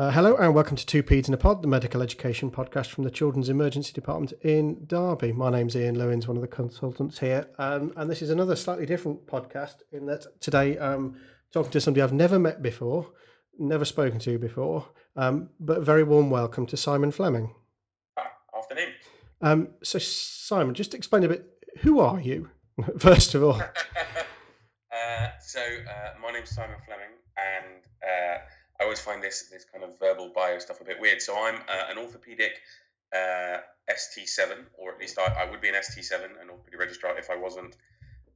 Uh, hello and welcome to Two Peds in a Pod, the medical education podcast from the Children's Emergency Department in Derby. My name's Ian Lewins, one of the consultants here, um, and this is another slightly different podcast in that today I'm talking to somebody I've never met before, never spoken to before, um, but a very warm welcome to Simon Fleming. Ah, afternoon. Um, so, Simon, just explain a bit who are you, first of all? uh, so, uh, my name's Simon Fleming, and uh, I always find this this kind of verbal bio stuff a bit weird. So I'm uh, an orthopedic uh, ST7, or at least I, I, would be an ST7, an orthopedic registrar, if I wasn't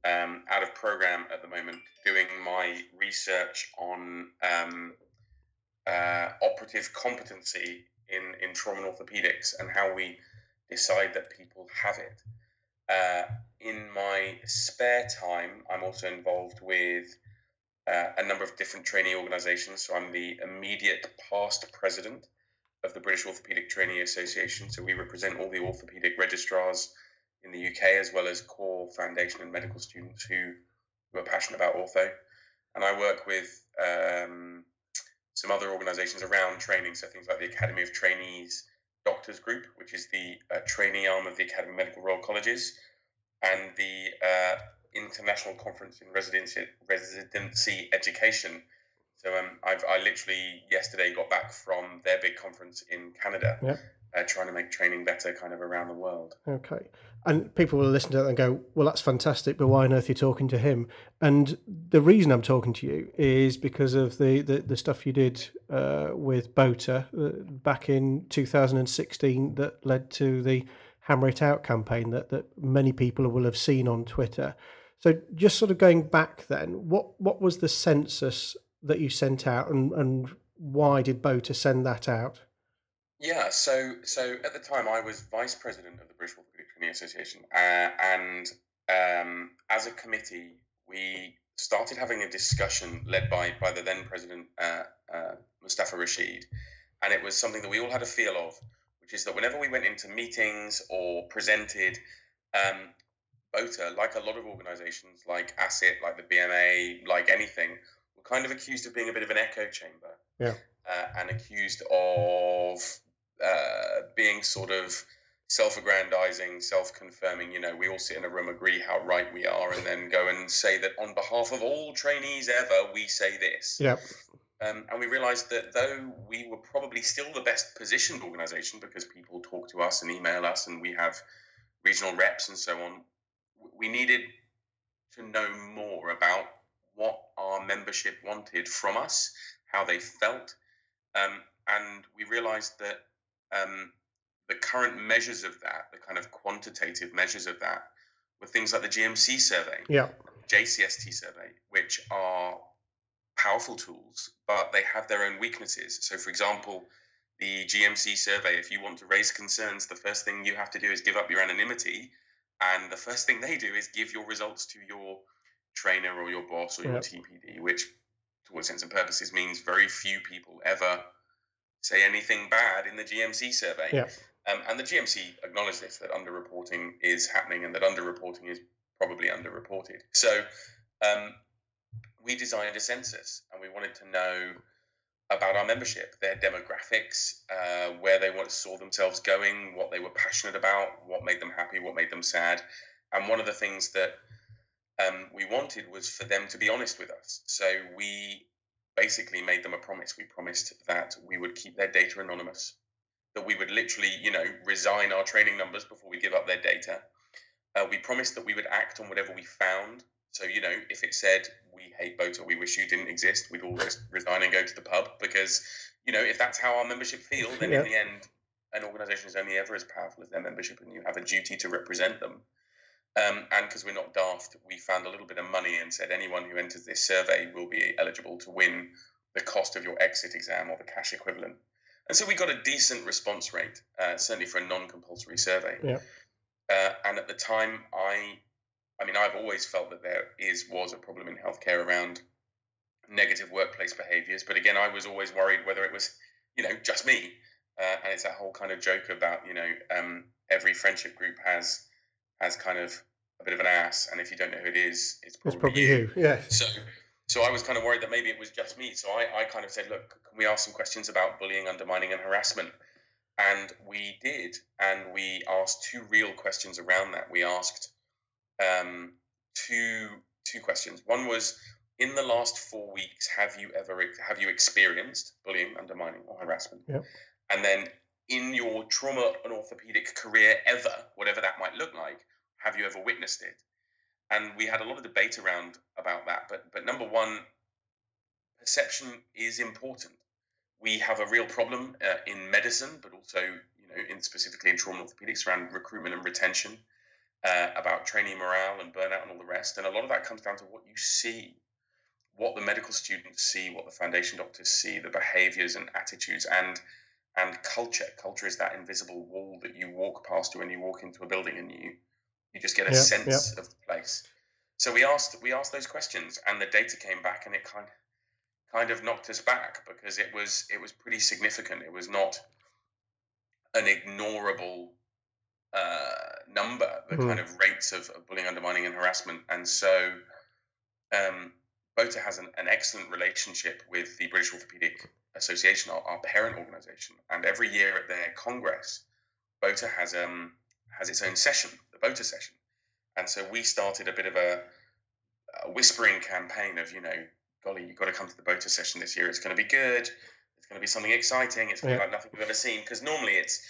um, out of program at the moment, doing my research on um, uh, operative competency in in trauma and orthopedics and how we decide that people have it. Uh, in my spare time, I'm also involved with uh, a number of different trainee organisations. So I'm the immediate past president of the British Orthopaedic Trainee Association. So we represent all the orthopaedic registrars in the UK as well as core foundation and medical students who, who are passionate about ortho. And I work with um, some other organisations around training, so things like the Academy of Trainees Doctors Group, which is the uh, trainee arm of the Academy of Medical Royal Colleges, and the uh, international conference in residency residency education. So um, I've I literally yesterday got back from their big conference in Canada, yeah. uh, trying to make training better, kind of around the world. Okay, and people will listen to that and go, "Well, that's fantastic, but why on earth are you talking to him?" And the reason I'm talking to you is because of the the, the stuff you did uh, with BOTA uh, back in 2016 that led to the Hammer It Out campaign that that many people will have seen on Twitter. So just sort of going back then, what what was the census that you sent out, and and why did BOTA send that out? Yeah, so so at the time I was vice president of the British Orthopaedic Training Association, uh, and um, as a committee we started having a discussion led by by the then president uh, uh, Mustafa Rashid, and it was something that we all had a feel of, which is that whenever we went into meetings or presented, um, BOTA, like a lot of organizations, like ASIT, like the BMA, like anything, were kind of accused of being a bit of an echo chamber. Yeah. Uh, and accused of uh, being sort of self-aggrandizing, self-confirming. You know, we all sit in a room, agree how right we are, and then go and say that on behalf of all trainees ever, we say this. Yeah. Um, and we realized that though we were probably still the best positioned organization because people talk to us and email us, and we have regional reps and so on, we needed to know more about what our membership wanted from us, how they felt, um, and we realized that um, the current measures of that, the kind of quantitative measures of that, were things like the GMC survey, yeah, JCST survey, which are powerful tools, but they have their own weaknesses. So, for example, the GMC survey, if you want to raise concerns, the first thing you have to do is give up your anonymity and the first thing they do is give your results to your trainer or your boss or your TPD, which, to all intents and purposes, means very few people ever say anything bad in the GMC survey. Yeah. Um, and the GMC acknowledge this that underreporting is happening and that underreporting is probably underreported. So um, we designed a census and we wanted to know about our membership, their demographics, uh, where they once saw themselves going, what they were passionate about, what made them happy, what made them sad. And one of the things that um, we wanted was for them to be honest with us. So we basically made them a promise. We promised that we would keep their data anonymous, that we would literally, you know, resign our training numbers before we give up their data. Uh, we promised that we would act on whatever we found so, you know, if it said, we hate BOTA, we wish you didn't exist, we'd all just resign and go to the pub because, you know, if that's how our membership feel, then yeah. in the end, an organization is only ever as powerful as their membership and you have a duty to represent them. Um, and because we're not daft, we found a little bit of money and said anyone who enters this survey will be eligible to win the cost of your exit exam or the cash equivalent. And so we got a decent response rate, uh, certainly for a non compulsory survey. Yeah. Uh, and at the time, I I mean, I've always felt that there is was a problem in healthcare around negative workplace behaviours, but again, I was always worried whether it was, you know, just me. Uh, and it's that whole kind of joke about, you know, um, every friendship group has has kind of a bit of an ass, and if you don't know who it is, it's probably, it's probably you. you. Yeah. So, so I was kind of worried that maybe it was just me. So I, I kind of said, look, can we ask some questions about bullying, undermining, and harassment? And we did, and we asked two real questions around that. We asked um, two two questions. One was, in the last four weeks, have you ever have you experienced bullying, undermining, or harassment? Yep. And then, in your trauma and orthopedic career ever, whatever that might look like, have you ever witnessed it? and we had a lot of debate around about that. But but number one, perception is important. We have a real problem uh, in medicine, but also you know in specifically in trauma orthopedics around recruitment and retention, uh, about training morale and burnout and all the rest. And a lot of that comes down to what you see, what the medical students see, what the foundation doctors see, the behaviors and attitudes and and culture. Culture is that invisible wall that you walk past when you walk into a building and you you just get a sense of the place. So we asked we asked those questions, and the data came back, and it kind kind of knocked us back because it was it was pretty significant. It was not an ignorable uh, number, the mm. kind of rates of, of, bullying, undermining, and harassment. And so, um, BOTA has an, an, excellent relationship with the British Orthopaedic Association, our, our, parent organisation. And every year at their congress, BOTA has um, has its own session, the BOTA session. And so we started a bit of a, a whispering campaign of, you know, golly, you've got to come to the BOTA session this year. It's going to be good. It's going to be something exciting. It's going to be like nothing we've ever seen. Because normally it's,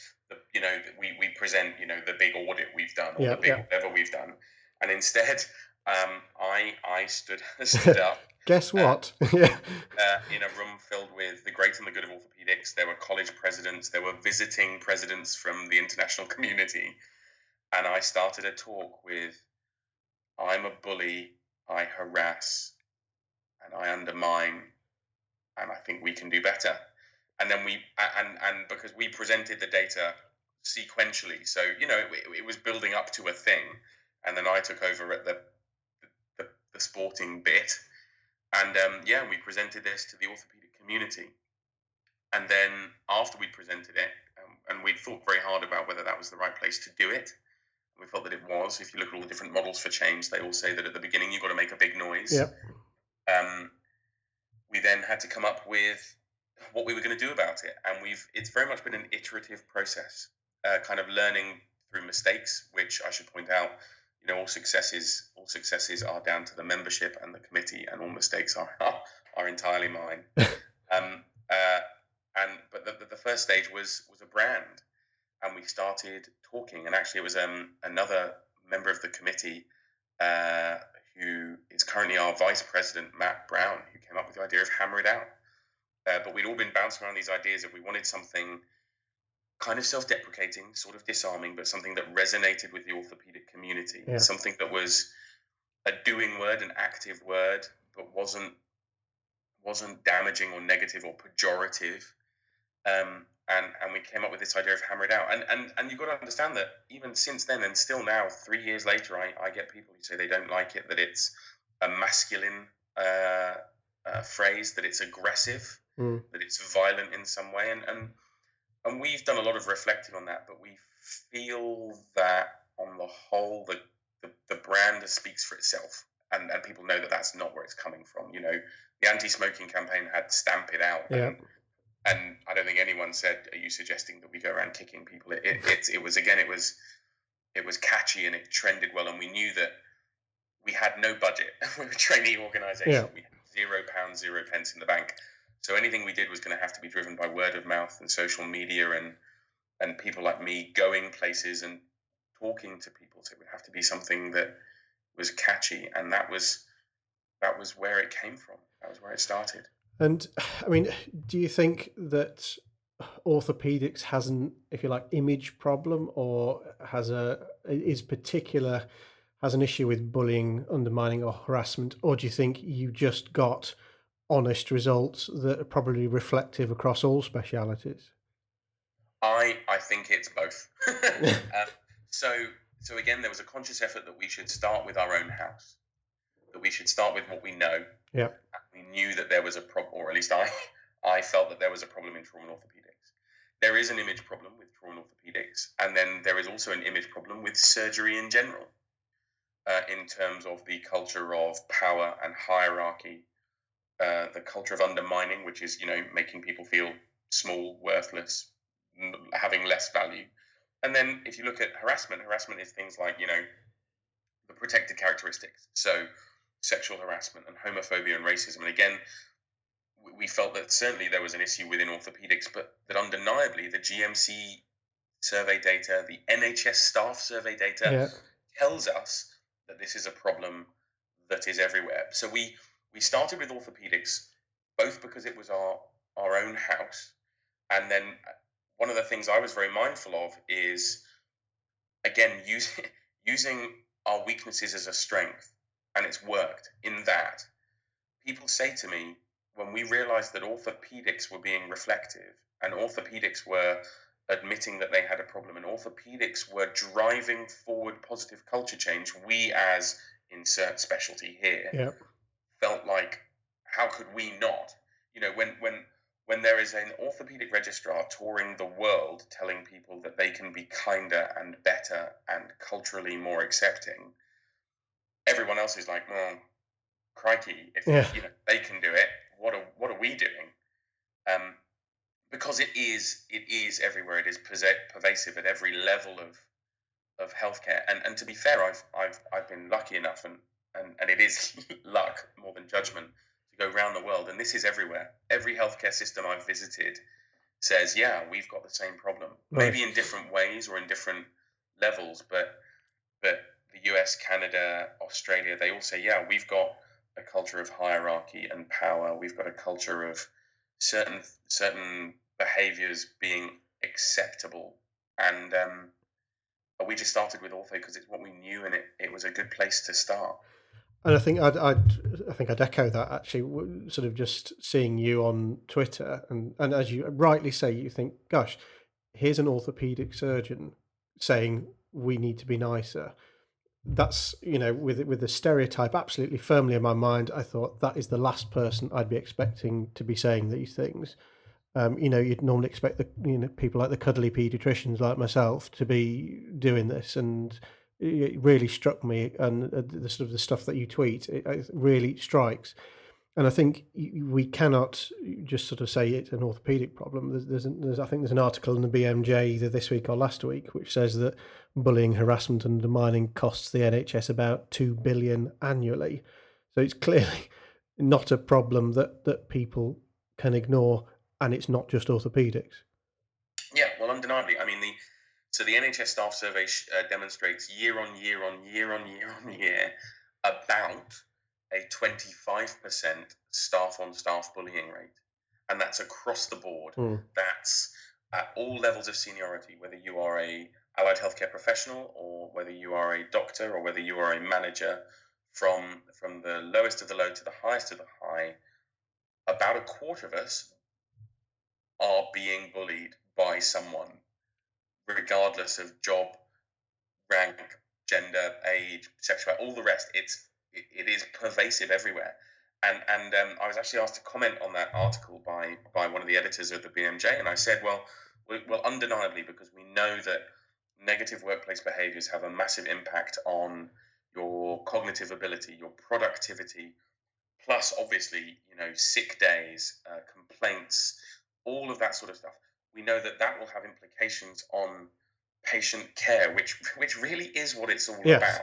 you know, we, we present, you know, the big audit we've done or the big yeah. whatever we've done. And instead, um, I I stood stood up. Guess uh, what? yeah. Uh, in a room filled with the great and the good of orthopedics, there were college presidents, there were visiting presidents from the international community, and I started a talk with I'm a bully, I harass, and I undermine, and I think we can do better. And then we and and because we presented the data sequentially, so you know it, it was building up to a thing, and then I took over at the the, the sporting bit, and um, yeah, we presented this to the orthopedic community, and then after we presented it, um, and we thought very hard about whether that was the right place to do it we felt that it was. If you look at all the different models for change, they all say that at the beginning you've got to make a big noise. Yep. Um, we then had to come up with what we were going to do about it, and we've it's very much been an iterative process, uh, kind of learning through mistakes. Which I should point out, you know, all successes all successes are down to the membership and the committee, and all mistakes are are, are entirely mine. um, uh, and but the, the first stage was was a brand and we started talking. And actually, it was um, another member of the committee uh, who is currently our vice president, Matt Brown, who came up with the idea of Hammer It Out. Uh, but we'd all been bouncing around these ideas of we wanted something kind of self deprecating, sort of disarming, but something that resonated with the orthopedic community. Yeah. Something that was a doing word, an active word, but wasn't wasn't damaging or negative or pejorative. Um, and and we came up with this idea of hammer it out and and and you've got to understand that even since then and still now three years later i, I get people who say they don't like it that it's a masculine uh, uh, phrase that it's aggressive mm. that it's violent in some way and and and we've done a lot of reflecting on that but we feel that on the whole the the, the brand speaks for itself and, and people know that that's not where it's coming from you know the anti-smoking campaign had stamp it out yeah. and, and I don't think anyone said, "Are you suggesting that we go around kicking people?" It, it, it, it was again, it was it was catchy and it trended well, and we knew that we had no budget. we were a trainee organisation. Yeah. We had zero pounds, zero pence in the bank. So anything we did was going to have to be driven by word of mouth and social media and and people like me going places and talking to people. So it would have to be something that was catchy, and that was that was where it came from. That was where it started. And I mean, do you think that orthopedics has an, if you like, image problem, or has a is particular has an issue with bullying, undermining, or harassment, or do you think you just got honest results that are probably reflective across all specialities? I I think it's both. uh, so so again, there was a conscious effort that we should start with our own house, that we should start with what we know. Yeah we knew that there was a problem, or at least I, I felt that there was a problem in trauma and orthopedics. There is an image problem with trauma and orthopedics, and then there is also an image problem with surgery in general, uh, in terms of the culture of power and hierarchy uh, the culture of undermining, which is you know making people feel small, worthless, having less value. And then if you look at harassment, harassment is things like you know the protected characteristics. So sexual harassment and homophobia and racism. And again, we felt that certainly there was an issue within orthopedics, but that undeniably the GMC survey data, the NHS staff survey data yeah. tells us that this is a problem that is everywhere. So we we started with orthopedics both because it was our our own house, and then uh, one of the things I was very mindful of is again using using our weaknesses as a strength, and it's worked in that. People say to me when we realized that orthopedics were being reflective and orthopedics were admitting that they had a problem and orthopedics were driving forward positive culture change, we as insert specialty here yep. Felt like how could we not? You know, when when when there is an orthopedic registrar touring the world telling people that they can be kinder and better and culturally more accepting, everyone else is like, well, crikey, if yeah. you know they can do it, what are what are we doing? Um, because it is it is everywhere. It is pervasive at every level of of healthcare. And and to be fair, I've I've I've been lucky enough, and and, and it is luck more than judgment to go around the world. And this is everywhere. Every healthcare system I've visited says, yeah, we've got the same problem. Right. Maybe in different ways or in different levels, but but the US, Canada, Australia, they all say, yeah, we've got a culture of hierarchy and power. We've got a culture of certain certain behaviors being acceptable. And um, we just started with Ortho because it's what we knew and it, it was a good place to start. And I think I'd, I'd I think I'd echo that actually. Sort of just seeing you on Twitter, and and as you rightly say, you think, gosh, here's an orthopedic surgeon saying we need to be nicer. That's you know with with the stereotype absolutely firmly in my mind. I thought that is the last person I'd be expecting to be saying these things. Um, you know, you'd normally expect the you know people like the cuddly paediatricians like myself to be doing this, and it really struck me. And uh, the sort of the stuff that you tweet, it, it really strikes. And I think we cannot just sort of say it's an orthopedic problem. There's, there's, there's, I think there's an article in the BMJ either this week or last week which says that bullying, harassment, and undermining costs the NHS about two billion annually. So it's clearly not a problem that that people can ignore and it's not just orthopedics. Yeah, well, undeniably. I mean, the so the NHS staff survey uh, demonstrates year on year on year on year on year about a 25% staff on staff bullying rate. And that's across the board. Mm. That's at all levels of seniority, whether you are a allied healthcare professional or whether you are a doctor or whether you are a manager from from the lowest of the low to the highest of the high about a quarter of us are being bullied by someone, regardless of job, rank, gender, age, sexuality, all the rest. It's it, it is pervasive everywhere. And and um, I was actually asked to comment on that article by by one of the editors of the BMJ, and I said, well, well, undeniably, because we know that negative workplace behaviors have a massive impact on your cognitive ability, your productivity, plus obviously, you know, sick days, uh, complaints, all of that sort of stuff, we know that that will have implications on patient care, which which really is what it's all yes.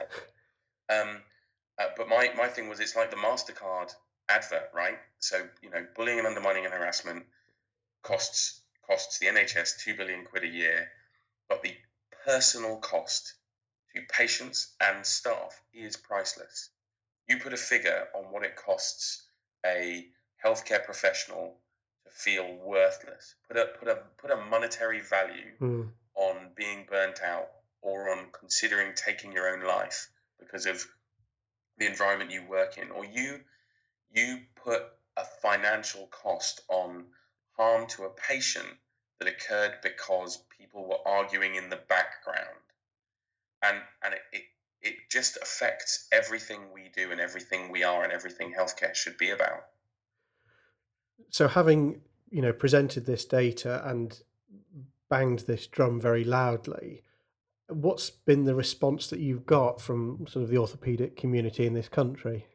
about. Um, uh, but my my thing was, it's like the Mastercard advert, right? So you know, bullying and undermining and harassment costs costs the NHS two billion quid a year, but the personal cost to patients and staff is priceless. You put a figure on what it costs a healthcare professional feel worthless. Put a put a put a monetary value mm. on being burnt out or on considering taking your own life because of the environment you work in, or you you put a financial cost on harm to a patient that occurred because people were arguing in the background, and and it, it it just affects everything we do and everything we are and everything healthcare should be about. So having you know presented this data and banged this drum very loudly, what's been the response that you've got from sort of the orthopedic community in this country?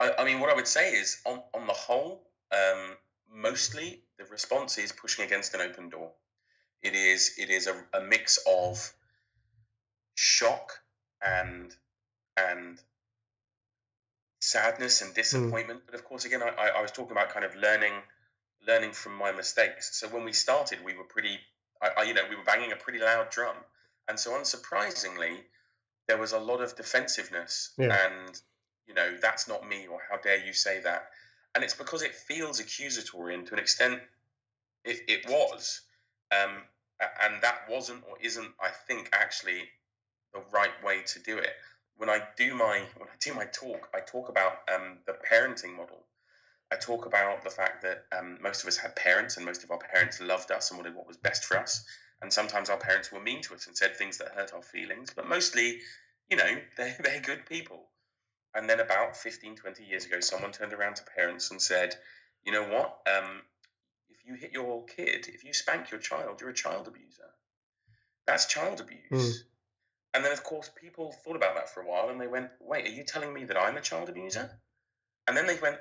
I, I mean, what I would say is, on on the whole, um, mostly the response is pushing against an open door. It is it is a, a mix of shock and and sadness and disappointment. Mm. But of course, again, I, I was talking about kind of learning learning from my mistakes. So when we started, we were pretty, I, I, you know, we were banging a pretty loud drum, and so unsurprisingly, there was a lot of defensiveness yeah. and you know that's not me or how dare you say that and it's because it feels accusatory and to an extent it, it was um, and that wasn't or isn't i think actually the right way to do it when i do my when i do my talk i talk about um, the parenting model I talk about the fact that um, most of us had parents, and most of our parents loved us and wanted what was best for us. And sometimes our parents were mean to us and said things that hurt our feelings, but mostly, you know, they're, they're good people. And then about 15, 20 years ago, someone turned around to parents and said, you know what? Um, if you hit your kid, if you spank your child, you're a child abuser. That's child abuse. Mm. And then, of course, people thought about that for a while and they went, wait, are you telling me that I'm a child abuser? And then they went,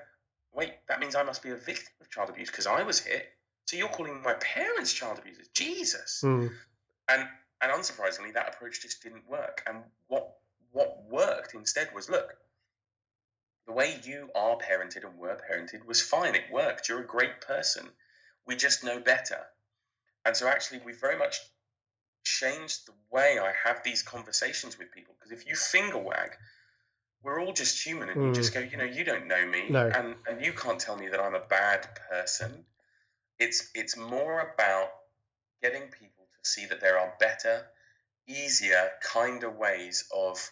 wait, that means I must be a victim of child abuse because I was hit. So you're calling my parents child abusers? Jesus. Mm. And and unsurprisingly, that approach just didn't work. And what what worked instead was look, the way you are parented and were parented was fine. It worked. You're a great person. We just know better. And so actually, we very much changed the way I have these conversations with people. Because if you finger wag we're all just human and mm. you just hmm. go you know you don't know me no. and and you can't tell me that i'm a bad person it's it's more about getting people to see that there are better easier kinder ways of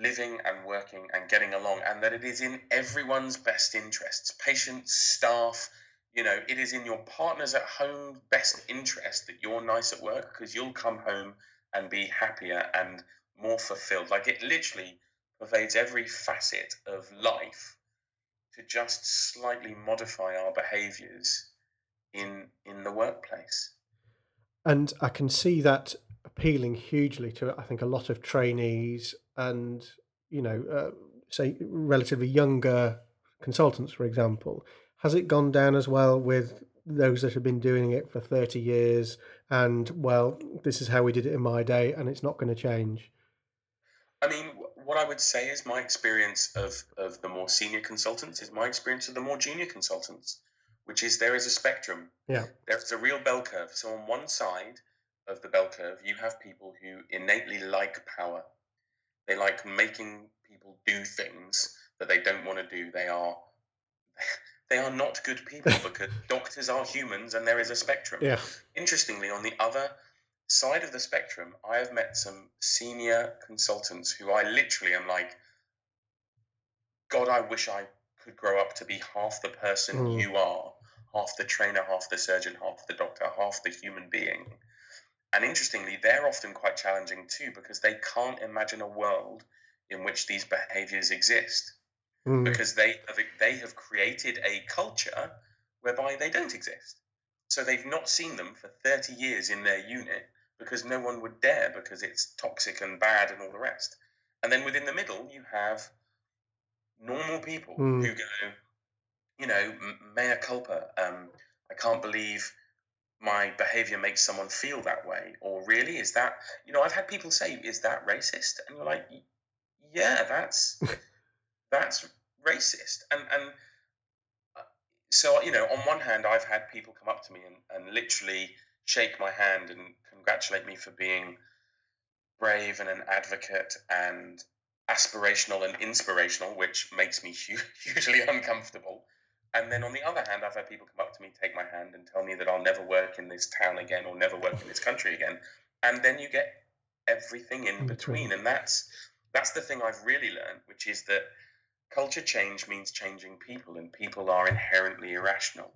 living and working and getting along and that it is in everyone's best interests patients staff you know it is in your partners at home best interest that you're nice at work because you'll come home and be happier and more fulfilled. Like it literally pervades every facet of life to just slightly modify our behaviors in in the workplace. And i can see that appealing hugely to i think a lot of trainees and you know uh, say relatively younger consultants for example has it gone down as well with those that have been doing it for 30 years and well this is how we did it in my day and it's not going to change i mean what I would say is my experience of, of the more senior consultants is my experience of the more junior consultants, which is there is a spectrum. Yeah. There's a real bell curve. So on one side of the bell curve, you have people who innately like power. They like making people do things that they don't want to do. They are they are not good people because doctors are humans and there is a spectrum. Yeah. Interestingly, on the other side of the spectrum, I have met some senior consultants who I literally am like, God, I wish I could grow up to be half the person mm. you are, half the trainer, half the surgeon, half the doctor, half the human being. And interestingly, they're often quite challenging too because they can't imagine a world in which these behaviors exist mm. because they have, they have created a culture whereby they don't exist. So they've not seen them for 30 years in their unit because no one would dare because it's toxic and bad and all the rest. And then within the middle, you have normal people mm. who go, you know, mea culpa. Um, I can't believe my behavior makes someone feel that way. Or really, is that, you know, I've had people say, is that racist? And you're like, yeah, that's, that's racist. And, and, uh, so you know on one hand i've had people come up to me and, and literally shake my hand and congratulate me for being brave and an advocate and aspirational and inspirational, which makes me hugely uncomfortable. And then on the other hand, I've had people come up to me, take my hand, and tell me that I'll never work in this town again or never work in this country again. And then you get everything in between. And that's that's the thing I've really learned, which is that culture change means changing people, and people are inherently irrational.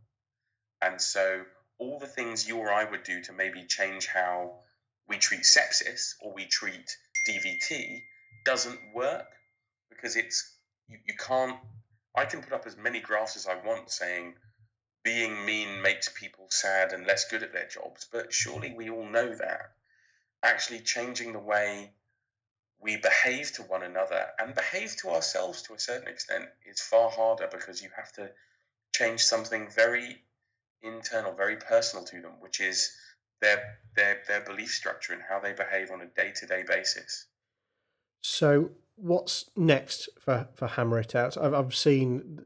And so all the things you or I would do to maybe change how we treat sepsis or we treat DVT doesn't work because it's you, you can't I can put up as many graphs as I want saying being mean makes people sad and less good at their jobs, but surely we all know that. Actually changing the way we behave to one another and behave to ourselves to a certain extent is far harder because you have to change something very internal, very personal to them, which is their their their belief structure and how they behave on a day to day basis. So, what's next for for Hammer It Out? I've, I've seen.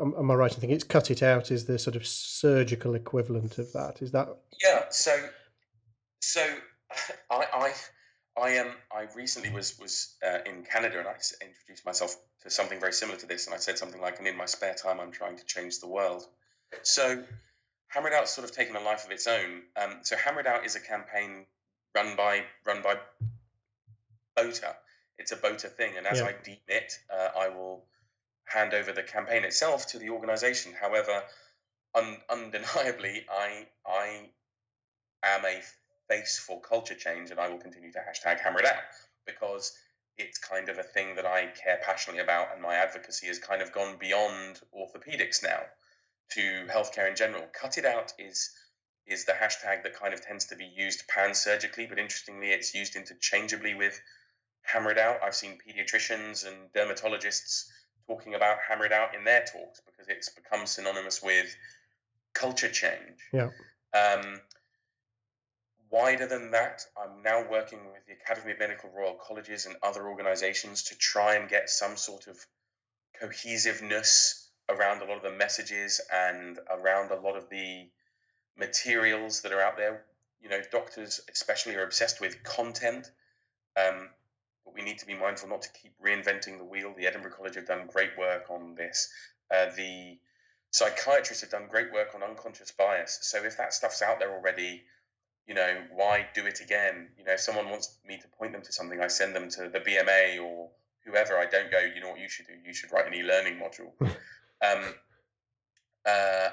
Am I right in thinking it's cut it out is the sort of surgical equivalent of that? Is that? Yeah. So, so I I I am. Um, I recently was was uh, in Canada, and I introduced myself to something very similar to this, and I said something like, "And in my spare time, I'm trying to change the world." So, Hammer It Out's sort of taken a life of its own. Um, so, Hammered Out is a campaign run by run by BOTA. It's a BOTA thing, and as yeah. I deem it, uh, I will hand over the campaign itself to the organisation. However, un- undeniably, I I am a face for culture change, and I will continue to hashtag hammer it out because it's kind of a thing that I care passionately about, and my advocacy has kind of gone beyond orthopedics now to healthcare in general. Cut it out is is the hashtag that kind of tends to be used pan surgically, but interestingly, it's used interchangeably with hammer it out. I've seen pediatricians and dermatologists talking about hammer it out in their talks because it's become synonymous with culture change. Yeah. Um, Wider than that, I'm now working with the Academy of Medical Royal Colleges and other organizations to try and get some sort of cohesiveness around a lot of the messages and around a lot of the materials that are out there. You know, doctors especially are obsessed with content, um, but we need to be mindful not to keep reinventing the wheel. The Edinburgh College have done great work on this. Uh, the psychiatrists have done great work on unconscious bias. So if that stuff's out there already, you know, why do it again? You know, if someone wants me to point them to something, I send them to the BMA or whoever. I don't go, you know what you should do? You should write an e-learning module. um, uh,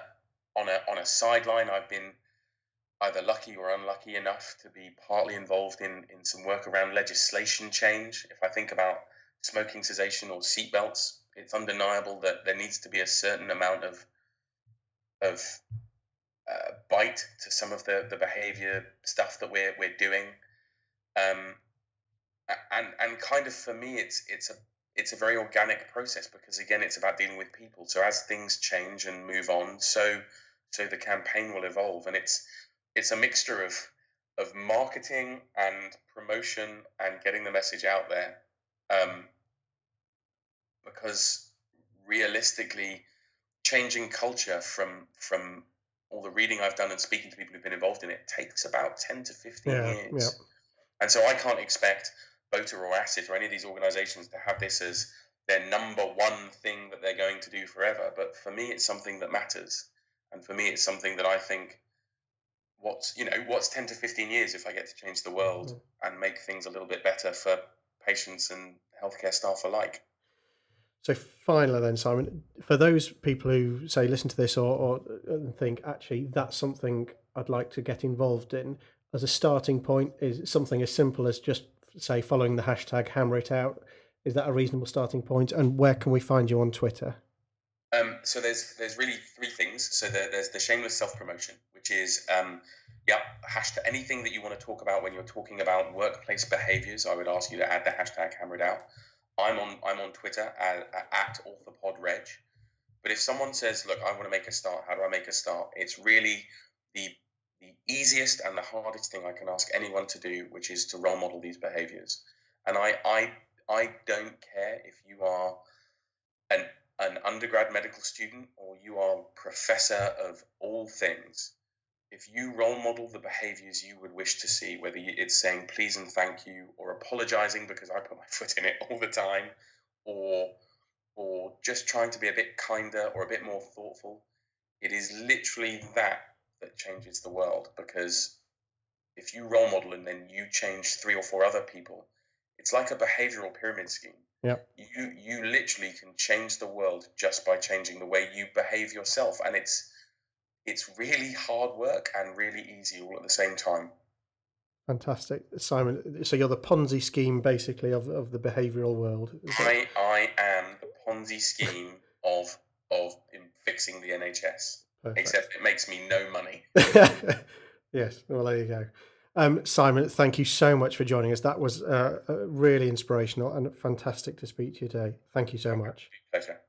on a on a sideline, I've been either lucky or unlucky enough to be partly involved in in some work around legislation change. If I think about smoking cessation or seatbelts, it's undeniable that there needs to be a certain amount of of uh, bite to some of the, the behavior stuff that we're, we're doing. Um, and, and kind of for me, it's, it's a, it's a very organic process because again, it's about dealing with people. So as things change and move on, so, so the campaign will evolve and it's, it's a mixture of, of marketing and promotion and getting the message out there. Um, because realistically, changing culture from from all the reading I've done and speaking to people who've been involved in it takes about 10 to 15 yeah, years. Yeah. And so I can't expect BOTA or ASIT or any of these organizations to have this as their number one thing that they're going to do forever. But for me, it's something that matters. And for me, it's something that I think what's, you know, what's 10 to 15 years if I get to change the world mm. and make things a little bit better for patients and healthcare staff alike. So finally, then Simon, for those people who say listen to this or, or think actually that's something I'd like to get involved in, as a starting point, is something as simple as just say following the hashtag Hammer It Out. Is that a reasonable starting point? And where can we find you on Twitter? Um, so there's there's really three things. So there, there's the shameless self promotion, which is um, yeah, hashtag anything that you want to talk about when you're talking about workplace behaviors. I would ask you to add the hashtag Hammer It Out. I'm on I'm on Twitter at, at OrthopodReg. But if someone says, "Look, I want to make a start. How do I make a start?" It's really the the easiest and the hardest thing I can ask anyone to do, which is to role model these behaviors. And I I I don't care if you are an an undergrad medical student or you are professor of all things if you role model the behaviors you would wish to see, whether it's saying please and thank you, or apologizing because I put my foot in it all the time, or or just trying to be a bit kinder or a bit more thoughtful, it is literally that that changes the world. Because if you role model and then you change three or four other people, it's like a behavioral pyramid scheme. Yeah. You you literally can change the world just by changing the way you behave yourself, and it's it's really hard work and really easy all at the same time. Fantastic, Simon. So you're the Ponzi scheme, basically, of, of the behavioural world. I, I am the Ponzi scheme of of fixing the NHS. Perfect. Except it makes me no money. yes. Well, there you go. Um, Simon, thank you so much for joining us. That was uh, uh really inspirational and fantastic to speak to you today. Thank you so much. Pleasure.